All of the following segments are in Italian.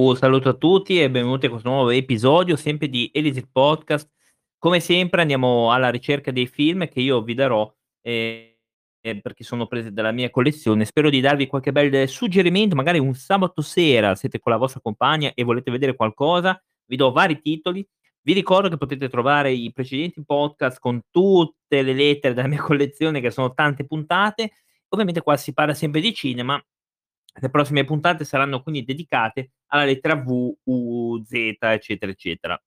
Un saluto a tutti e benvenuti a questo nuovo episodio sempre di Elisir Podcast. Come sempre andiamo alla ricerca dei film che io vi darò, ehm, perché sono presi dalla mia collezione. Spero di darvi qualche bel suggerimento, magari un sabato sera siete con la vostra compagna e volete vedere qualcosa, vi do vari titoli. Vi ricordo che potete trovare i precedenti podcast con tutte le lettere della mia collezione, che sono tante puntate. Ovviamente qua si parla sempre di cinema le prossime puntate saranno quindi dedicate alla lettera V, U, Z, eccetera, eccetera.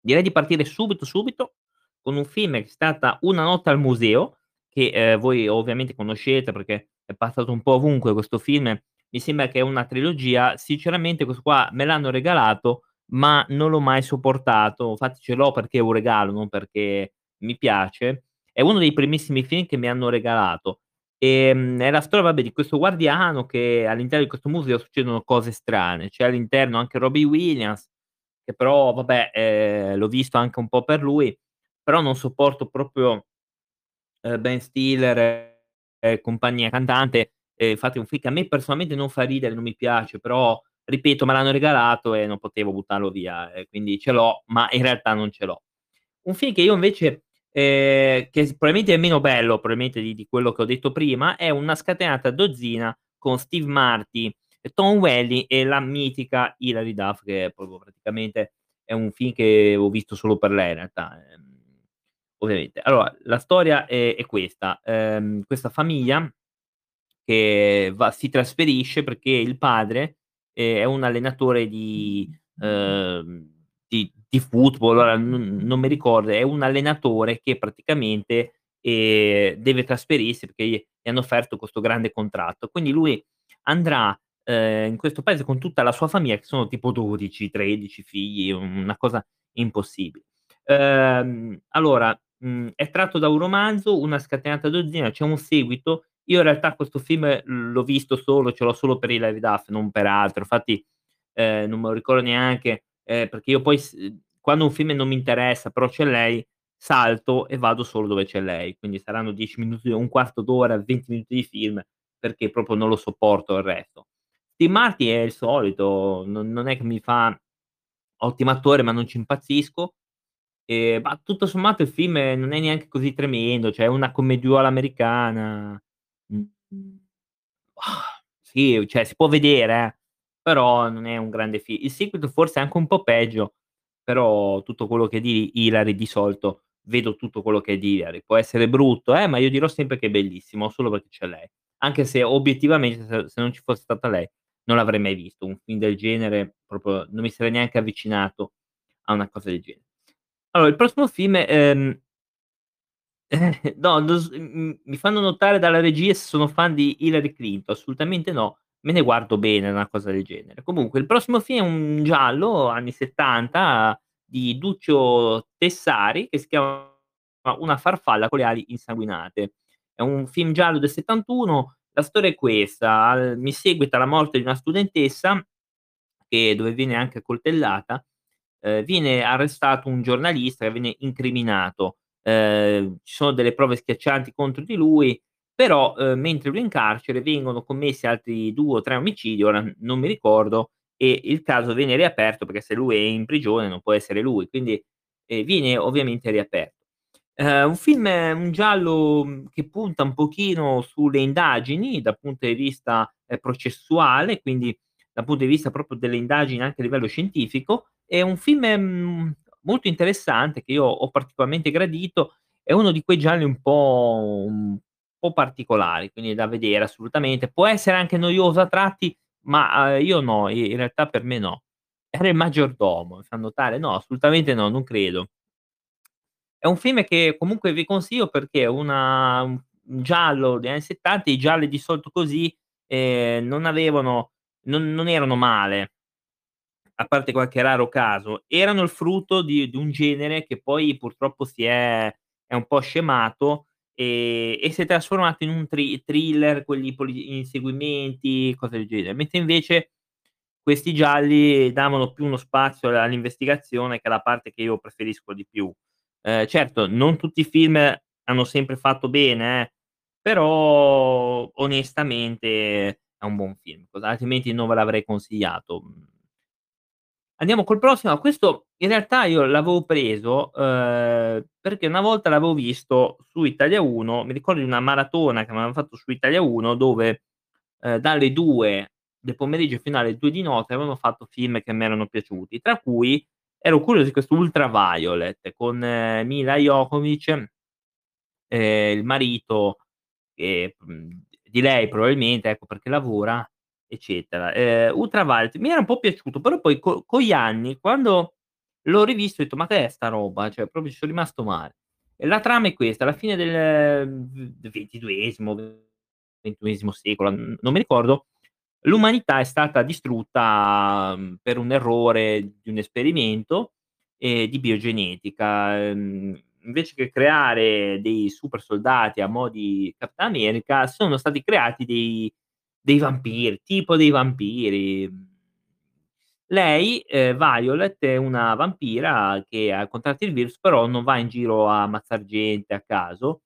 Direi di partire subito, subito con un film che è stata Una notte al museo, che, ehm, voi ovviamente conoscete perché è passato un po' ovunque questo film. Mi sembra che è una trilogia. Sinceramente questo qua me l'hanno regalato, ma non l'ho mai sopportato. Infatti ce l'ho perché è un regalo, non perché mi piace. È uno dei primissimi film che mi hanno regalato. Ehm, è la storia, vabbè, di questo guardiano che all'interno di questo museo succedono cose strane. C'è all'interno anche Robbie Williams, che però vabbè, ehm, l'ho visto anche un po' per lui, però non sopporto proprio ehm, Ben Stiller e compagnia cantante. E infatti è un film che a me personalmente non fa ridere, non mi piace, però ripeto me l'hanno regalato e non potevo buttarlo via, e quindi ce l'ho, ma in realtà non ce l'ho. Un film che io invece ehm, che probabilmente è meno bello, probabilmente di di quello che ho detto prima, è Una scatenata dozzina con Steve Martin, Tom Welling e la mitica Hilary Duff, che proprio praticamente è un film che ho visto solo per lei in realtà, ehm, ovviamente. Allora, la storia è è questa: ehm, questa famiglia che va si trasferisce perché il padre, ehm, è un allenatore di ehm, di football, ora non non mi ricordo, è un allenatore che praticamente, ehm, deve trasferirsi perché gli gli hanno offerto questo grande contratto. Quindi lui andrà, ehm, in questo paese con tutta la sua famiglia, che sono tipo 12, 13 figli, una cosa impossibile. Ehm, allora, mhmm, è tratto da un romanzo, Una scatenata dozzina, c'è un seguito. Io in realtà questo film l'ho visto solo ce l'ho solo per Hilary Duff, non per altro. Infatti, ehm, non me lo ricordo neanche, ehm, perché io poi quando un film non mi interessa, però c'è lei, salto e vado solo dove c'è lei. Quindi saranno 10 minuti, un quarto d'ora, 20 minuti di film, perché proprio non lo sopporto il resto. Steve Martin è il solito, non non è che mi fa ottimo attore, ma non ci impazzisco. Ehm, ma tutto sommato il film non è neanche così tremendo, cioè è una commediuola americana. Mh-mh. Sì, cioè si può vedere eh, però non è un grande fi il seguito forse è anche un po' peggio, però tutto quello che è di Hilary di solito vedo tutto quello che è di Hilary. Può essere brutto, eh, ma io dirò sempre che è bellissimo, solo perché c'è lei. Anche se obiettivamente se non ci fosse stata lei non l'avrei mai visto. Un film del genere proprio non mi sarei neanche avvicinato a una cosa del genere. Allora il prossimo film, ehm no, mi fanno notare dalla regia se sono fan di Hillary Clinton, assolutamente no, me ne guardo bene una cosa del genere. Comunque il prossimo film è un giallo anni '70 di Duccio Tessari che si chiama Una farfalla con le ali insanguinate. È un film giallo del '71, la storia è questa: al mi seguita la morte di una studentessa che dove viene anche accoltellata, ehm, viene arrestato un giornalista che viene incriminato. Ehm, ci sono delle prove schiaccianti contro di lui, però, ehm, mentre lui è in carcere vengono commessi altri 2 o 3 omicidi, ora non mi ricordo, e il caso viene riaperto perché se lui è in prigione non può essere lui, quindi, ehm, viene ovviamente riaperto. Ehm, un film un giallo, mhmm, che punta un pochino sulle indagini dal punto di vista, ehm, processuale, quindi dal punto di vista proprio delle indagini anche a livello scientifico. È un film, mhmm, molto interessante che io ho particolarmente gradito. È uno di quei gialli un po' un po' particolari, quindi da vedere assolutamente. Può essere anche noioso a tratti, ma, uhm, io no, in realtà per me no. Era il maggiordomo, mi fa notare. No, assolutamente no, non credo. È un film che comunque vi consiglio perché una un giallo degli anni '70, i gialli di solito così, ehm, non avevano non non erano male. A parte qualche raro caso, erano il frutto di di un genere che poi purtroppo si è è un po' scemato, ehm, e si è trasformato in un tri thriller, quelli poli inseguimenti, cose del genere. Mentre invece questi gialli davano più uno spazio all'investigazione, che è la parte che io preferisco di più. Ehm, certo, non tutti i film hanno sempre fatto bene eh, però onestamente è un buon film, altrimenti non ve l'avrei consigliato, mhmm Andiamo col prossimo. Questo in realtà io l'avevo preso, uhm, perché una volta l'avevo visto su Italia 1, mi ricordo di una maratona che avevano fatto su Italia 1 dove, ehm, dalle 2 del pomeriggio fino alle 2 di notte avevano fatto film che m'erano piaciuti, tra cui ero curioso di questo Ultraviolet con Mila Jovovich ehm, il marito, mhmm, di lei probabilmente, ecco perché lavora, eccetera. Ehm, Ultraviolet mi era un po' piaciuto, però poi co con gli anni quando l'ho rivisto ho detto: "Ma che è sta roba?" Cioè proprio ci son rimasto male. E la trama è questa: alla fine del ventiduesimo, ventunesimo secolo, non mi ricordo, l'umanità è stata distrutta, mhmm, per un errore di un esperimento, ehm, di biogenetica. Ehm, invece che creare dei super soldati a mo' di Capitan America, sono stati creati dei dei vampiri, tipo dei vampiri. Lei, ehm, Violet è una vampira che ha contratto il virus, però non va in giro a ammazzar gente a caso,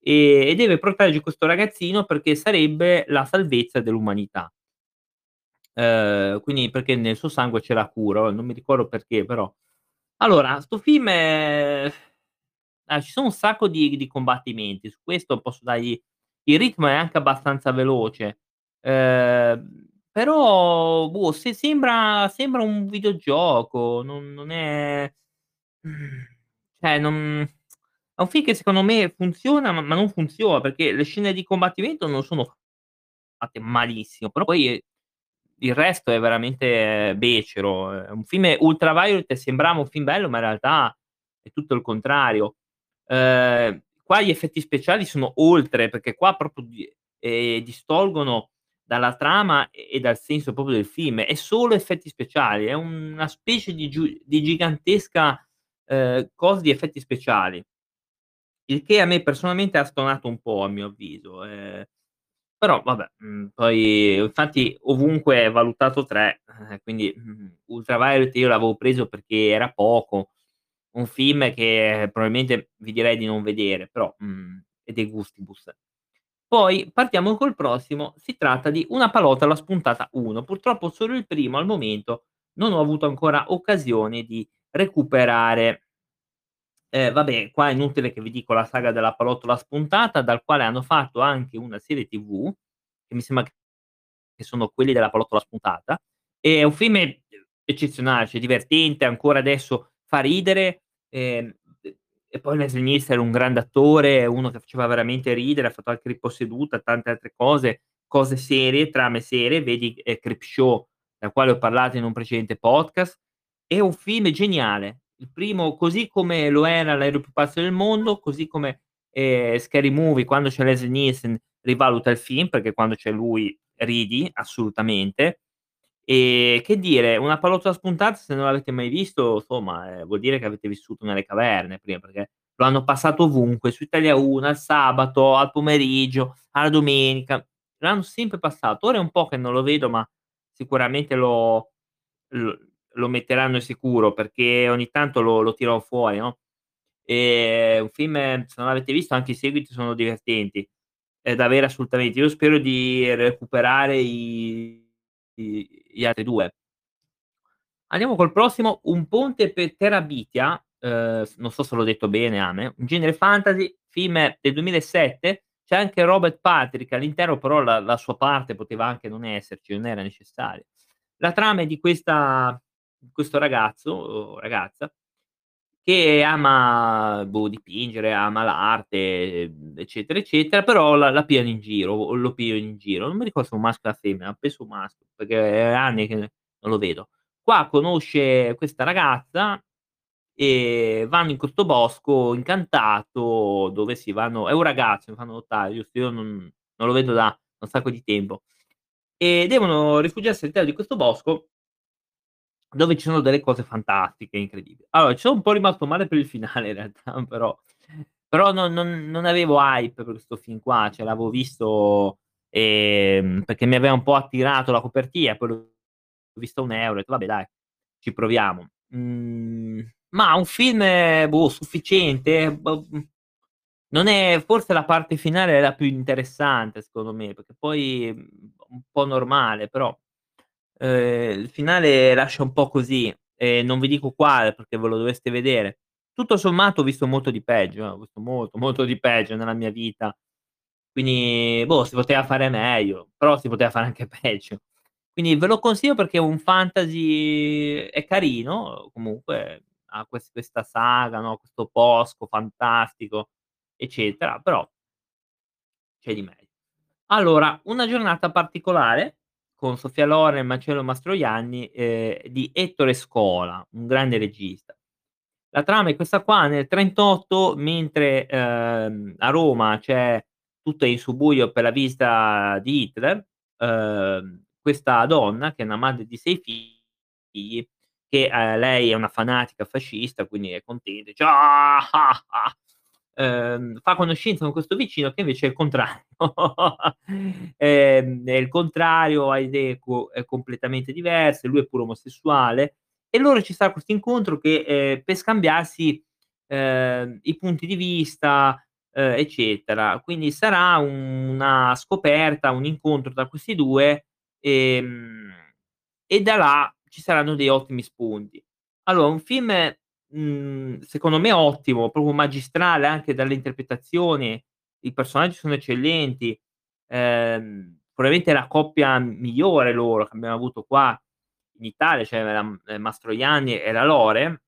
ehm, e deve proteggere questo ragazzino perché sarebbe la salvezza dell'umanità. Ehm, quindi perché nel suo sangue c'è la cura, ora non mi ricordo perché però. Allora, 'sto film è ah, ci sono un sacco di di combattimenti, su questo posso dargli il ritmo è anche abbastanza veloce, ehm, però boh, se sembra sembra un videogioco, non non è cioè non è un film che secondo me funziona, ma ma non funziona, perché le scene di combattimento non sono fatte malissimo, però poi il resto è veramente becero. È un film Ultraviolet sembrava un film bello, ma in realtà è tutto il contrario. Ehm, qua gli effetti speciali sono oltre, perché qua proprio ehm, distolgono dalla trama e dal senso proprio del film. È solo effetti speciali, è una specie di giu di gigantesca, ehm, cosa di effetti speciali. Il che a me personalmente ha stonato un po' a mio avviso, ehm, però vabbè, mhmm, poi infatti ovunque è valutato 3, eh, quindi, mhmm, Ultraviolet io l'avevo preso perché era poco, un film che probabilmente vi direi di non vedere, però, mhmm, è de gustibus. Poi partiamo col prossimo, si tratta di Una palotta alla spuntata 1. Purtroppo solo il primo al momento, non ho avuto ancora occasione di recuperare. Ehm, vabbè, qua è inutile che vi dico la saga della pallottola spuntata, dal quale hanno fatto anche una serie TV, che mi sembra che sono quelli della pallottola spuntata. È un film e eccezionale, cioè divertente, ancora adesso fa ridere, ehm, e poi Leslie Nielsen è un grande attore, uno che faceva veramente ridere, ha fatto anche Riposseduta, tante altre cose, cose serie, trame serie, vedi, ehm, Creepshow, del quale ho parlato in un precedente podcast. È un film geniale. Il primo così come lo era L'aereo più pazzo del mondo, così come, ehm, Scary Movie, quando c'è Leslie Nielsen rivaluta il film, perché quando c'è lui ridi, assolutamente. E che dire, Una pallottola spuntata se non l'avete mai visto, somma, ehm, vuol dire che avete vissuto nelle caverne prima, perché lo hanno passato ovunque, su Italia 1, al sabato, al pomeriggio, alla domenica, l'hanno sempre passato. Ora è un po' che non lo vedo, ma sicuramente lo l lo metteranno sicuro, perché ogni tanto lo lo tirano fuori, no, ehm, un film se non l'avete visto anche i seguiti sono divertenti, è da avere assolutamente. Io spero di recuperare i gli altri 2. Andiamo col prossimo, Un ponte per Terabithia, uhm, s non so se l'ho detto bene, Ame, un genere fantasy, film del 2007, c'è anche Robert Patrick all'interno, però la la sua parte poteva anche non esserci, non era necessaria. La trama è di questa questo ragazzo ragazza che ama, boh, dipingere, ama l'arte, eccetera, eccetera, però la la pigliano in giro lo pigliano in giro. Non mi ricordo se è un maschio o una femmina, penso un maschio, perché è anni che non lo vedo. Qua conosce questa ragazza e vanno in questo bosco incantato dove si vanno è un ragazzo, mi fanno notare, giusto, io non non lo vedo da un sacco di tempo. E devono rifugiarsi all'interno di questo bosco dove ci sono delle cose fantastiche, incredibili. Allora, ci sono un po' rimasto male per il finale in realtà, però però non non non avevo hype per questo film qua, cioè l'avevo visto, ehm, perché mi aveva un po' attirato la copertina, poi l'ho visto a 1 €, ho detto: "Vabbè dai, ci proviamo." Mhmm, mah, un film, boh, sufficiente, boh, mhmm, non è forse la parte finale è la più interessante secondo me, perché poi, mhmm, un po' normale, però, ehm, il finale lascia un po' così, e non vi dico quale perché ve lo dovreste vedere. Tutto sommato ho visto molto di peggio, eh, ho visto molto, molto di peggio nella mia vita. Quindi, boh, si poteva fare meglio, però si poteva fare anche peggio. Quindi ve lo consiglio perché è un fantasy è carino, comunque ha ques questa saga, no, questo bosco fantastico, eccetera, però c'è di meglio. Allora, una giornata particolare con Sofia Loren, Marcello Mastroianni, ehm, di Ettore Scola, un grande regista. La trama è questa qua: nel '38 mentre, ehm, a Roma c'è tutto in subbuglio per la visita di Hitler, ehm, questa donna, che è una madre di 6 figli, che, ehm, lei è una fanatica fascista, quindi è contenta, dice: "Ah, ah, ah", ehm, fa conoscenza con questo vicino che invece è il contrario. Ehm, è il contrario, ha idee co ehm, completamente diverse, lui è pure omosessuale e allora ci sarà questo incontro che, ehm, per scambiarsi, ehm, i punti di vista, ehm, eccetera. Quindi sarà una scoperta, un incontro tra questi 2, ehm, e da là ci saranno dei ottimi spunti. Allora, un film, mhmm, secondo me ottimo, proprio magistrale anche dalle interpretazioni, i personaggi sono eccellenti, ehm, probabilmente la coppia migliore loro che abbiamo avuto qua in Italia, cioè la ehm, Mastroianni e la Loren,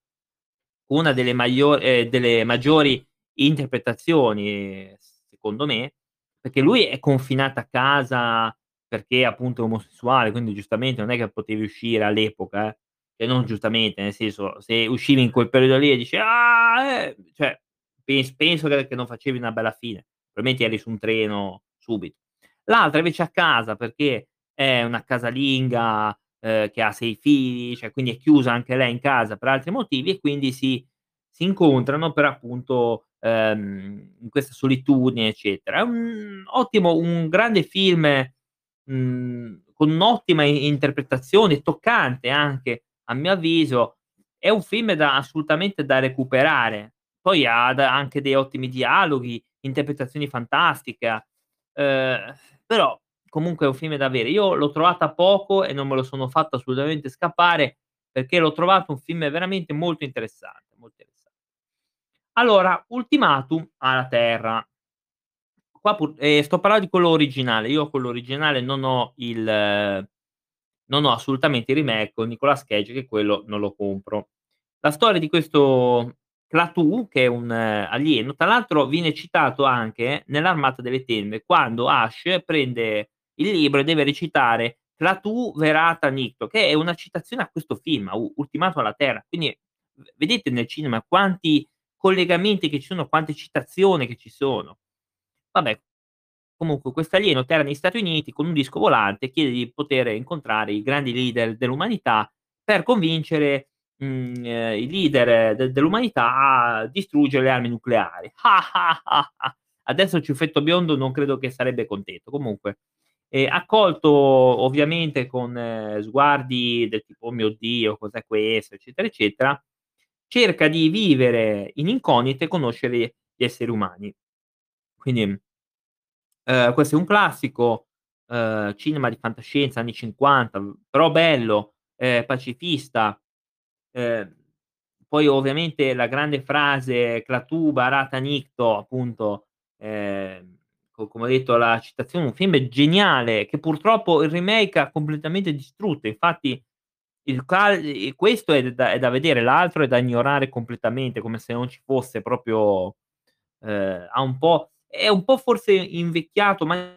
una delle maglio ehm, delle maggiori interpretazioni secondo me, perché lui è confinato a casa perché appunto è omosessuale, quindi giustamente non è che potevi uscire all'epoca, eh, e non giustamente, nel senso, se uscivi in quel periodo lì e dici: "Ah, eh", cioè pens penso che che non facevi una bella fine, probabilmente eri su un treno subito. L'altra invece a casa perché è una casalinga, ehm, che ha 6 figli, cioè quindi è chiusa anche lei in casa per altri motivi e quindi si si incontrano per appunto, ehm, in questa solitudine, eccetera. È un ottimo un grande film, mhmm, con un'ottima interpretazione, toccante anche a mio avviso. È un film da assolutamente da recuperare. Poi ha anche dei ottimi dialoghi, interpretazioni fantastica, ehm, però comunque è un film da avere. Io l'ho trovata poco e non me lo sono fatto assolutamente scappare, perché l'ho trovato un film veramente molto interessante, molto interessa allora, Ultimatum alla Terra. Qua pur ehm, sto parlando di quello originale. Io quello originale non ho il non ho assolutamente il remake con Nicolas Cage che quello non lo compro. La storia di questo Klaatu, che è un alieno, tra l'altro viene citato anche nell'Armata delle Tenebre, quando Ash prende il libro e deve recitare Klaatu Verata Nikto, che è una citazione a questo film, a U Ultimatum alla Terra. Quindi vedete nel cinema quanti collegamenti che ci sono, quante citazioni che ci sono. Vabbè, comunque quest'alieno terra negli Stati Uniti con un disco volante, chiede di poter incontrare i grandi leader dell'umanità per convincere, mhmm, i leader de dell'umanità a distruggere le armi nucleari. Adesso il ciuffetto biondo non credo che sarebbe contento. Comunque, ehm, accolto ovviamente con sguardi del tipo: "Oh mio Dio, cos'è questo?" Eccetera, eccetera, cerca di vivere in incognito e conoscere gli esseri umani. Quindi ehm, questo è un classico, ehm, cinema di fantascienza anni '50, però bello, ehm, pacifista. Ehm, poi ovviamente la grande frase "Klaatu Barata Nikto", appunto, co come ho detto la citazione, un film geniale che purtroppo il remake ha completamente distrutto. Infatti cal questo è da è da vedere, l'altro è da ignorare completamente, come se non ci fosse proprio ehm, ha un po' è un po' forse invecchiato, ma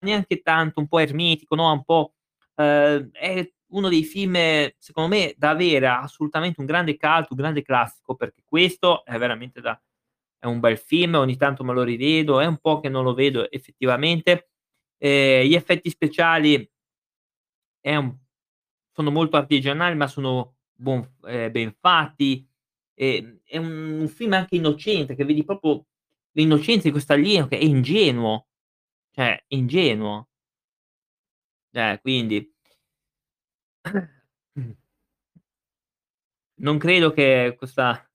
neanche tanto, un po' ermetico, no, un po' ehm, è uno dei film, secondo me, da avere assolutamente un grande cult, un grande classico, perché questo è veramente da è un bel film, ogni tanto me lo rivedo, è un po' che non lo vedo effettivamente. Ehm, gli effetti speciali un sono molto artigianali, ma sono buon f ehm, ben fatti. Ehm, è un film anche innocente, che vedi proprio l'innocenza di questo alieno che è ingenuo, cioè ingenuo. Eh, quindi Non credo che questa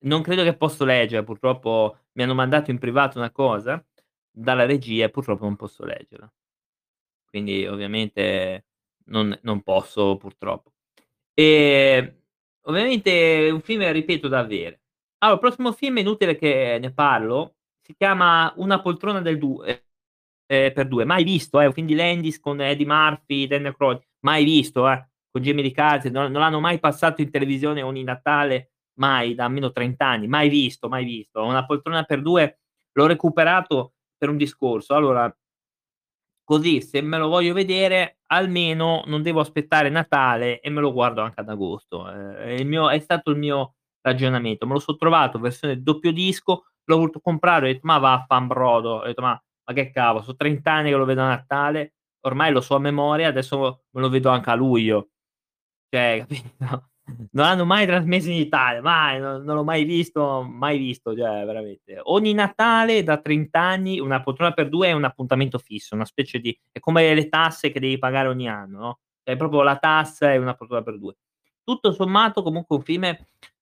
non credo che posso leggere, purtroppo mi hanno mandato in privato una cosa, dalla regia e purtroppo non posso leggerla. Quindi ovviamente non non posso purtroppo. Ehm, ovviamente è un film ripeto da avere. Allora, il prossimo film è inutile che ne parlo, si chiama Una poltrona del du ehm, per 2, mai visto, eh, un film di Landis con Eddie Murphy, Daniel Craig, mai visto, eh, con Jamie Curtis, non non l'hanno mai passato in televisione ogni Natale, mai, da almeno 30 anni, mai visto, mai visto. Una poltrona per 2 l'ho recuperato per un discorso. Allora così se me lo voglio vedere almeno non devo aspettare Natale e me lo guardo anche ad agosto. Il mio è stato il mio ragionamento. Me lo so trovato versione doppio disco, l'ho voluto comprare, ho detto: "Ma vaffanbrodo", ho detto: "Ma ma che cavolo, so' 30 anni che lo vedo a Natale, ormai lo so a memoria, adesso me lo vedo anche a luglio." Cioè, capito? Non l'hanno mai trasmesso in Italia, mai, non non l'ho mai visto mai visto, cioè veramente. Ogni Natale da 30 anni Una poltrona per 2 è un appuntamento fisso, una specie di è come le tasse che devi pagare ogni anno, no, è proprio la tassa e Una poltrona per 2. Tutto sommato comunque un film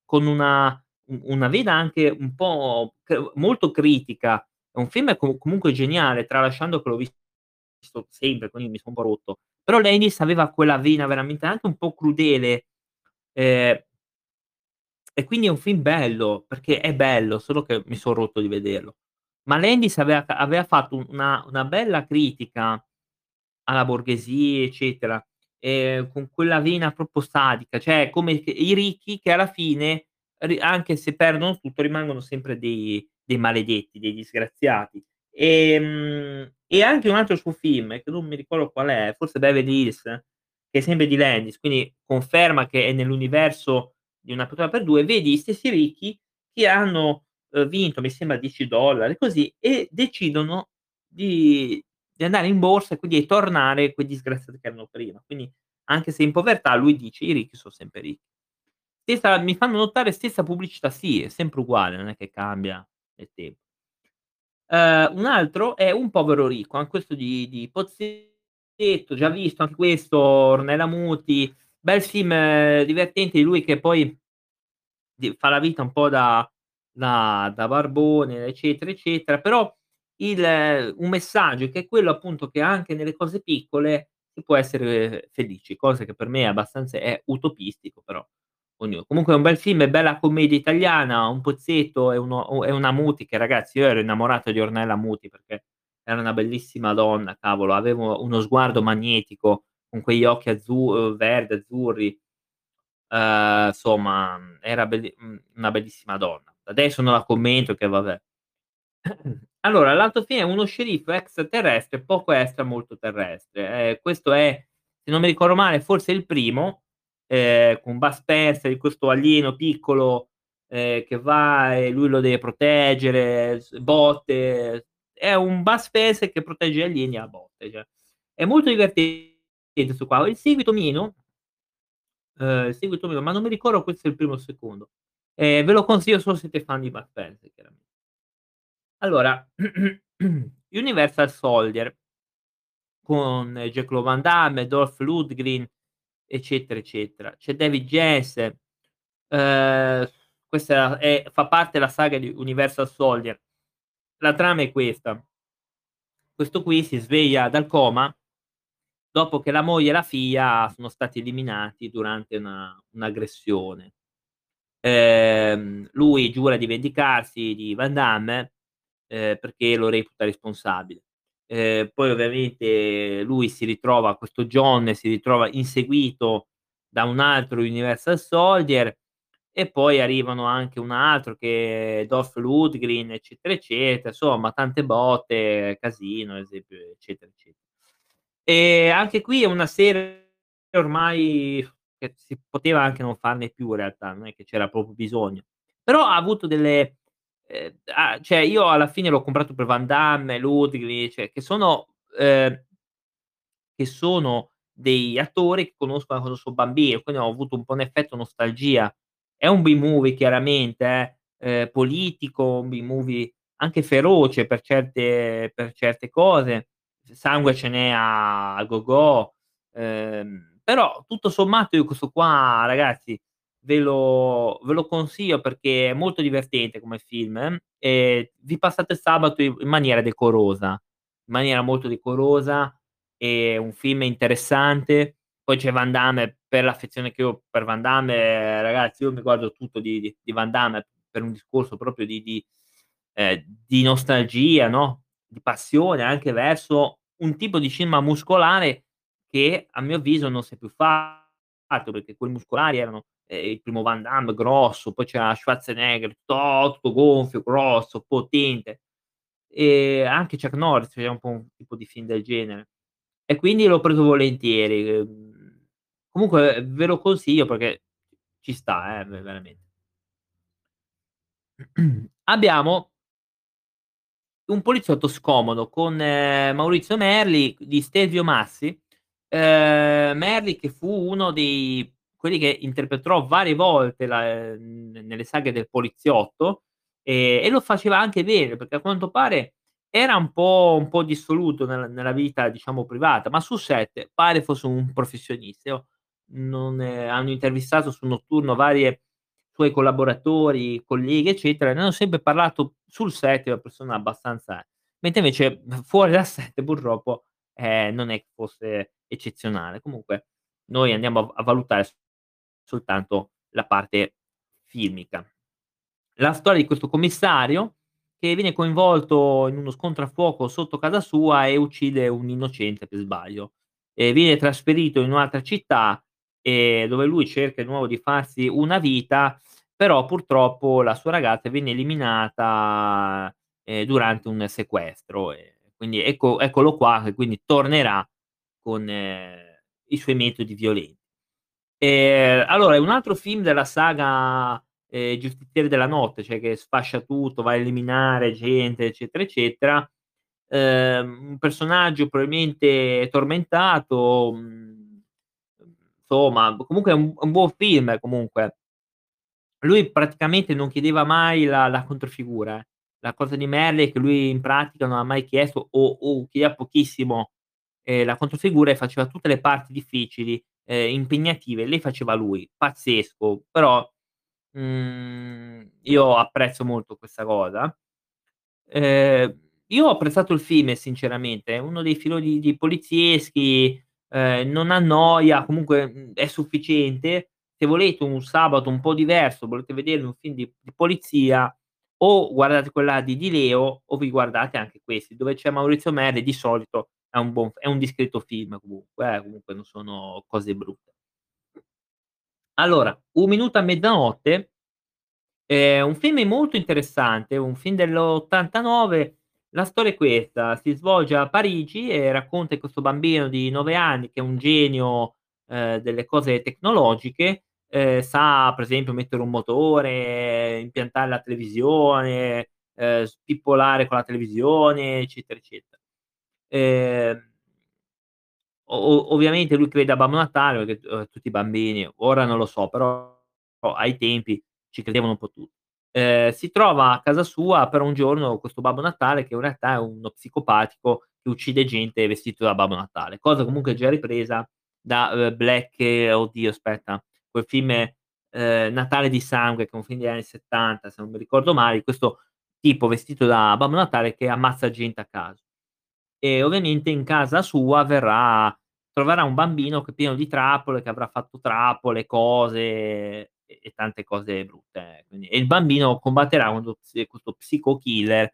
con una una vena anche un po' molto critica. È un film co comunque geniale, tralasciando che l'ho visto sempre, quindi mi son un po' rotto. Però Landis aveva quella vena veramente anche un po' crudele, ehm e quindi è un film bello, perché è bello, solo che mi son rotto di vederlo. Ma Landis aveva aveva fatto una una bella critica alla borghesia, eccetera, ehm, con quella vena proprio sadica, cioè come i ricchi che alla fine anche se perdono tutto rimangono sempre dei dei maledetti, dei disgraziati. Ehm, e anche un altro suo film, che non mi ricordo qual è, forse Beverly Hills, che è sempre di Landis, quindi conferma che è nell'universo di Una poltrona per 2, vedi gli stessi ricchi che hanno, uhm, vinto, mi sembra 10 dollari così, e decidono di di andare in borsa e quindi di tornare quei disgraziati che erano prima. Quindi anche se in povertà lui dice: "I ricchi son sempre ricchi". Stessa mi fanno notare stessa pubblicità, sì, è sempre uguale, non è che cambia nel tempo. Ehm, un altro è Un povero ricco, an questo di di Pozzetto, già visto anche questo, Ornella Muti, bel film divertente di lui che poi fa la vita un po' da da da barbone, eccetera, eccetera, però il un messaggio che è quello appunto che anche nelle cose piccole si può essere felici, cosa che per me è abbastanza è utopistico, però ognuno comunque è un bel film, è bella commedia italiana, un Pozzetto e uno e una Muti che ragazzi io ero innamorato di Ornella Muti perché era una bellissima donna, cavolo, avevo uno sguardo magnetico con quegli occhi azzu uhm, verde, azzurri. Ehm, somma era mhmm, una bellissima donna. Adesso non la commento che vabbè. Allora, l'altro film è uno sceriffo extraterrestre, poco extra, molto terrestre. Ehm, questo è, se non mi ricordo male, forse il primo, ehm, con Bud Spencer, di questo alieno piccolo, ehm, che va e lui lo deve proteggere, botte. È un Bud Spencer che protegge gli alieni a botte, cioè. È molto divertente 'sto qua. Il seguito meno ehm, il seguito meno, ma non mi ricordo questo è il primo o il secondo. Ehm, ve lo consiglio solo se siete fan di Bud Spencer, chiarame allora, Universal Soldier con Jean-Claude Van Damme, Dolph Lundgren, eccetera, eccetera. C'è David Janssen, ehm, questa è fa parte della saga di Universal Soldier. La trama è questa: questo qui si sveglia dal coma dopo che la moglie e la figlia sono stati eliminati durante una un'aggressione. Ehm, lui giura di vendicarsi di Van Damme, ehm, perché lo reputa responsabile. Ehm, poi ovviamente lui si ritrova questo John si ritrova inseguito da un altro Universal Soldier e poi arrivano anche un altro che è Dolph Lundgren, eccetera, eccetera, insomma tante botte, casino, esempio, eccetera, ecce E anche qui è una serie ormai che si poteva anche non farne più in realtà, non è che c'era proprio bisogno. Però ha avuto delle ehm, ha cioè io alla fine l'ho comprato per Van Damme, Lundgren, cioè che sono che sono degli attori che conosco da quando so bambino, quindi ho avuto un po' un effetto nostalgia. È un B-movie chiaramente eh, ehm, politico, un B-movie anche feroce per certe per certe cose. Sangue ce n'è a a gogò, ehm, però tutto sommato io questo qua ragazzi ve lo ve lo consiglio perché è molto divertente come film, e vi passate il sabato in maniera decorosa, in maniera molto decorosa, è un film interessante. Poi c'è Van Damme, per l'affezione che ho per Van Damme, ragazzi io mi guardo tutto di di di Van Damme per un discorso proprio di di ehm, di nostalgia, no, di passione anche verso un tipo di cinema muscolare che a mio avviso non si è più fatto, perché quelli muscolari erano, ehm, il primo Van Damme grosso, poi c'era Schwarzenegger, to tutto gonfio, grosso, potente. E anche Chuck Norris faceva un po' un tipo di film del genere. E quindi l'ho preso volentieri. Ehm, comunque ve lo consiglio perché ci sta, eh, veramente. Abbiamo un poliziotto scomodo con Maurizio Merli di Stelvio Massi. Ehm, Merli che fu uno dei quelli che interpretò varie volte la ehm, nelle saghe del poliziotto, e e lo faceva anche bene, perché a quanto pare era un po' un po' dissoluto nella nella vita diciamo privata, ma sul set pare fosse un professionista. Io non hanno intervistato su Notturno varie suoi collaboratori, colleghi, eccetera, ne hanno sempre parlato sul set una persona abbastanza mentre invece fuori dal set purtroppo, ehm, non è che fosse eccezionale. Comunque noi andiamo a a valutare soltanto la parte filmica. La storia di questo commissario che viene coinvolto in uno scontro a fuoco sotto casa sua e uccide un innocente per sbaglio. E viene trasferito in un'altra città, ehm, dove lui cerca di nuovo di farsi una vita, però purtroppo la sua ragazza viene eliminata, ehm, durante un sequestro e quindi ecco eccolo qua che quindi tornerà con i suoi metodi violenti. Ehm, allora è un altro film della saga, I giustizieri della notte, cioè che sfascia tutto, va a eliminare gente, eccetera, eccetera. Ehm, un personaggio probabilmente tormentato, mhmm, insomma comunque è un un buon film comunque. Lui praticamente non chiedeva mai la la controfigura, eh. La cosa di Merli è che lui in pratica non ha mai chiesto o o chiedeva pochissimo, ehm, la controfigura e faceva tutte le parti difficili, ehm, impegnative, le faceva lui. Pazzesco, però, mhmm, io apprezzo molto questa cosa. Ehm, io ho apprezzato il film sinceramente, è uno dei filoni di polizieschi, ehm, non annoia, comunque, mhmm, è sufficiente. Se volete un sabato un po' diverso, volete vedervi un film di di polizia, o guardate quella di Di Leo o vi guardate anche questi, dove c'è Maurizio Merli di solito è un buon è un discreto film comunque eh, comunque non sono cose brutte. Allora, Un minuto a mezzanotte è un film molto interessante, un film dell'89. La storia è questa: si svolge a Parigi e racconta questo bambino di 9 anni che è un genio, ehm, delle cose tecnologiche, ehm, sa per esempio mettere un motore, impiantare la televisione, ehm, spippolare con la televisione, eccetera, eccetera. O ovviamente lui crede a Babbo Natale perché, uhm, tutti i bambini ora non lo so, però ai tempi ci credevano un po' tu ehm, si trova a casa sua per un giorno questo Babbo Natale che in realtà è uno psicopatico che uccide gente vestito da Babbo Natale, cosa comunque già ripresa da, uhm, Black oddio aspetta, quel film, ehm, Natale di sangue che è un film degli anni '70 se non mi ricordo male, questo tipo vestito da Babbo Natale che ammazza gente a caso. E ovviamente in casa sua verrà troverà un bambino che è pieno di trappole, che avrà fatto trappole, cose e e tante cose brutte, eh, quindi e il bambino combatterà ps questo psycho killer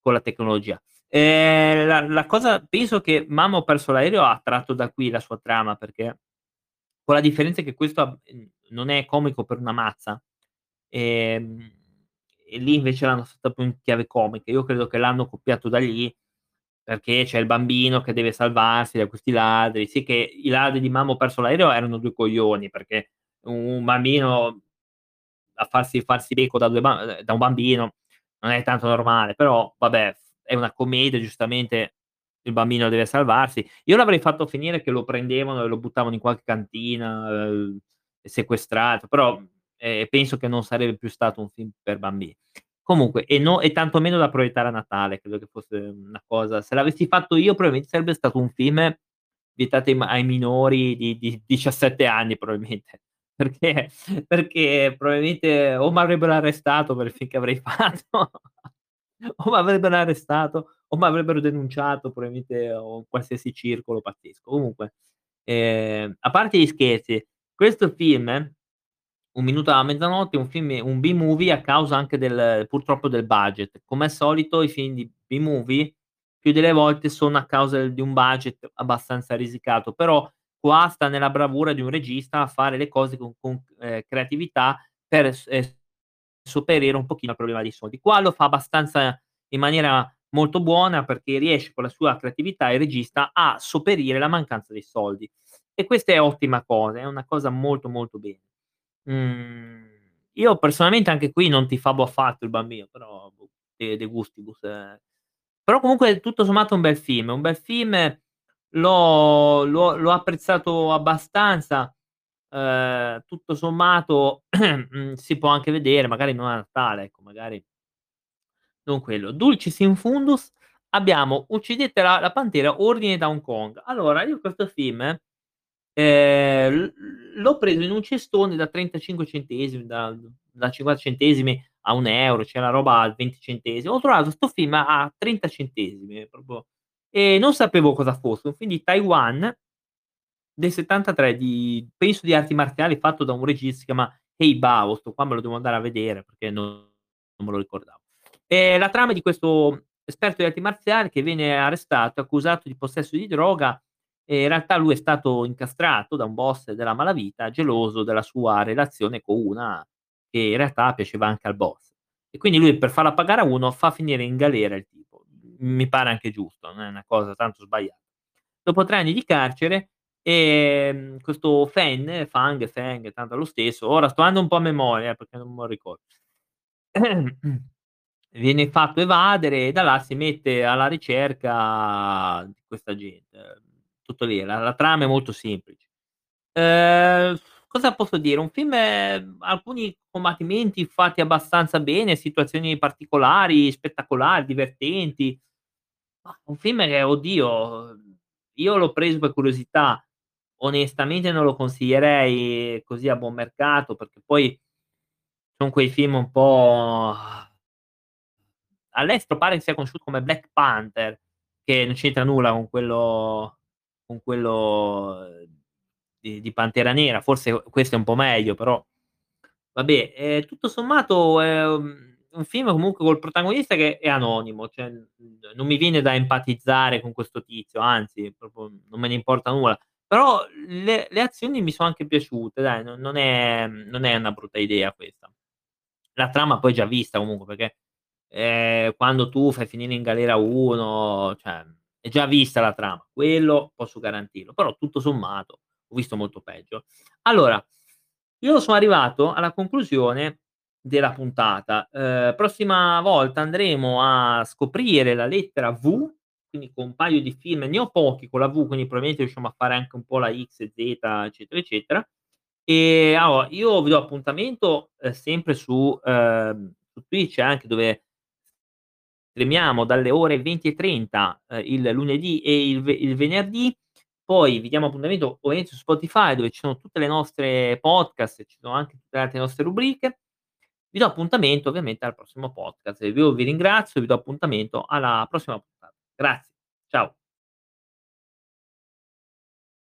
con la tecnologia. Ehm, la la cosa penso che Mamma ho perso l'aereo ha tratto da qui la sua trama, perché con la differenza che questo mhmm, non è comico per una mazza, ehm, e lì invece l'hanno fatta più in chiave comica. Io credo che l'hanno copiato da lì, perché c'è il bambino che deve salvarsi da questi ladri. Sì che i ladri di Mamma ho perso l'aereo erano 2 coglioni, perché un bambino a farsi farsi becco da 2 ba ehm, da un bambino non è tanto normale, però vabbè, è una commedia, giustamente il bambino deve salvarsi. Io l'avrei fatto finire che lo prendevano e lo buttavano in qualche cantina, uhm, sequestrato, però, ehm, penso che non sarebbe più stato un film per bambini. Comunque e no e tanto meno da proiettare a Natale, credo che fosse una cosa se l'avessi fatto io probabilmente sarebbe stato un film vietato ai minori di di 17 anni probabilmente, perché perché probabilmente o m'avrebbero arrestato per il film che avrei fatto o m'avrebbero arrestato o m'avrebbero denunciato probabilmente o in qualsiasi circolo pazzesco. Comunque, ehm, a parte gli scherzi, questo film, Un minuto alla mezzanotte, un film un B-movie a causa anche del purtroppo del budget. Come al solito i film di B-movie più delle volte sono a causa di un budget abbastanza risicato, però qua sta nella bravura di un regista a fare le cose con con, ehm, creatività per s ehm, sopperire un pochino al problema dei soldi. Qua lo fa abbastanza in maniera molto buona perché riesce con la sua creatività, il regista, a sopperire la mancanza dei soldi. E questa è ottima cosa, è una cosa molto, molto bene. Mhmm, io personalmente anche qui non tifavo affatto il bambino, però boh, de gustibus, ehm. Però comunque tutto sommato un bel film, un bel film, l'ho l'ho l'ho apprezzato abbastanza, ehm, tutto sommato, mhmm, si può anche vedere, magari non a Natale, ecco, magari non quello. Dulcis in fundus abbiamo Uccidete la la pantera, ordine da Hong Kong. Allora io questo film, ehm, l l'ho preso in un cestone da 35 centesimi, da da 50 centesimi a 1 €, c'era roba a 20 centesimi. Ho trovato 'sto film a 30 centesimi, proprio e non sapevo cosa fosse, un film di Taiwan del '73 di penso di arti marziali fatto da un regista si chiama Hei Bao, 'sto qua me lo devo andare a vedere perché non non me lo ricordavo. E la trama di questo esperto di arti marziali che viene arrestato, accusato di possesso di droga e in realtà lui è stato incastrato da un boss della malavita, geloso della sua relazione con una che in realtà piaceva anche al boss. E quindi lui per farla pagare a uno fa finire in galera il tipo. Mi pare anche giusto, non è una cosa tanto sbagliata. Dopo 3 anni di carcere, ehm, questo Fen, Fang, Feng, tanto lo stesso, ora sto andando un po' a memoria eh, perché non me lo ricordo. Viene fatto evadere e da là si mette alla ricerca di questa gente. Tutto lì, la la trama è molto semplice. Ehm, cosa posso dire? Un film alcuni combattimenti fatti abbastanza bene, situazioni particolari, spettacolari, divertenti. Un film che oddio, io l'ho preso per curiosità. Onestamente non lo consiglierei così a buon mercato, perché poi son quei film un po' all'estero pare che sia conosciuto come Black Panther, che non c'entra nulla con quello con quello, ehm, di di Pantera Nera, forse questo è un po' meglio, però vabbè, ehm, tutto sommato è un film comunque col protagonista che è anonimo, cioè, non mi viene da empatizzare con questo tizio, anzi proprio non me ne importa nulla. Però le le azioni mi sono anche piaciute dai, non non è non è una brutta idea questa. La trama poi già vista comunque, perché, ehm, quando tu fai finire in galera uno, cioè è già vista la trama, quello posso garantirlo, però tutto sommato ho visto molto peggio. Allora, io sono arrivato alla conclusione della puntata. Ehm, prossima volta andremo a scoprire la lettera V, quindi con un paio di film, ne ho pochi con la V, quindi probabilmente riusciamo a fare anche un po' la X Z, eccetera, eccetera. E allora io vi do appuntamento, ehm, sempre su, ehm, su Twitch anche dove streamiamo dalle ore 20:30, ehm, il lunedì e il il venerdì. Poi vi diamo appuntamento ovviamente su Spotify dove ci sono tutte le nostre podcast ci sono anche tutte le altre nostre rubriche. Vi do appuntamento ovviamente al prossimo podcast. Io vi ringrazio, vi do appuntamento alla prossima puntata. Grazie, ciao.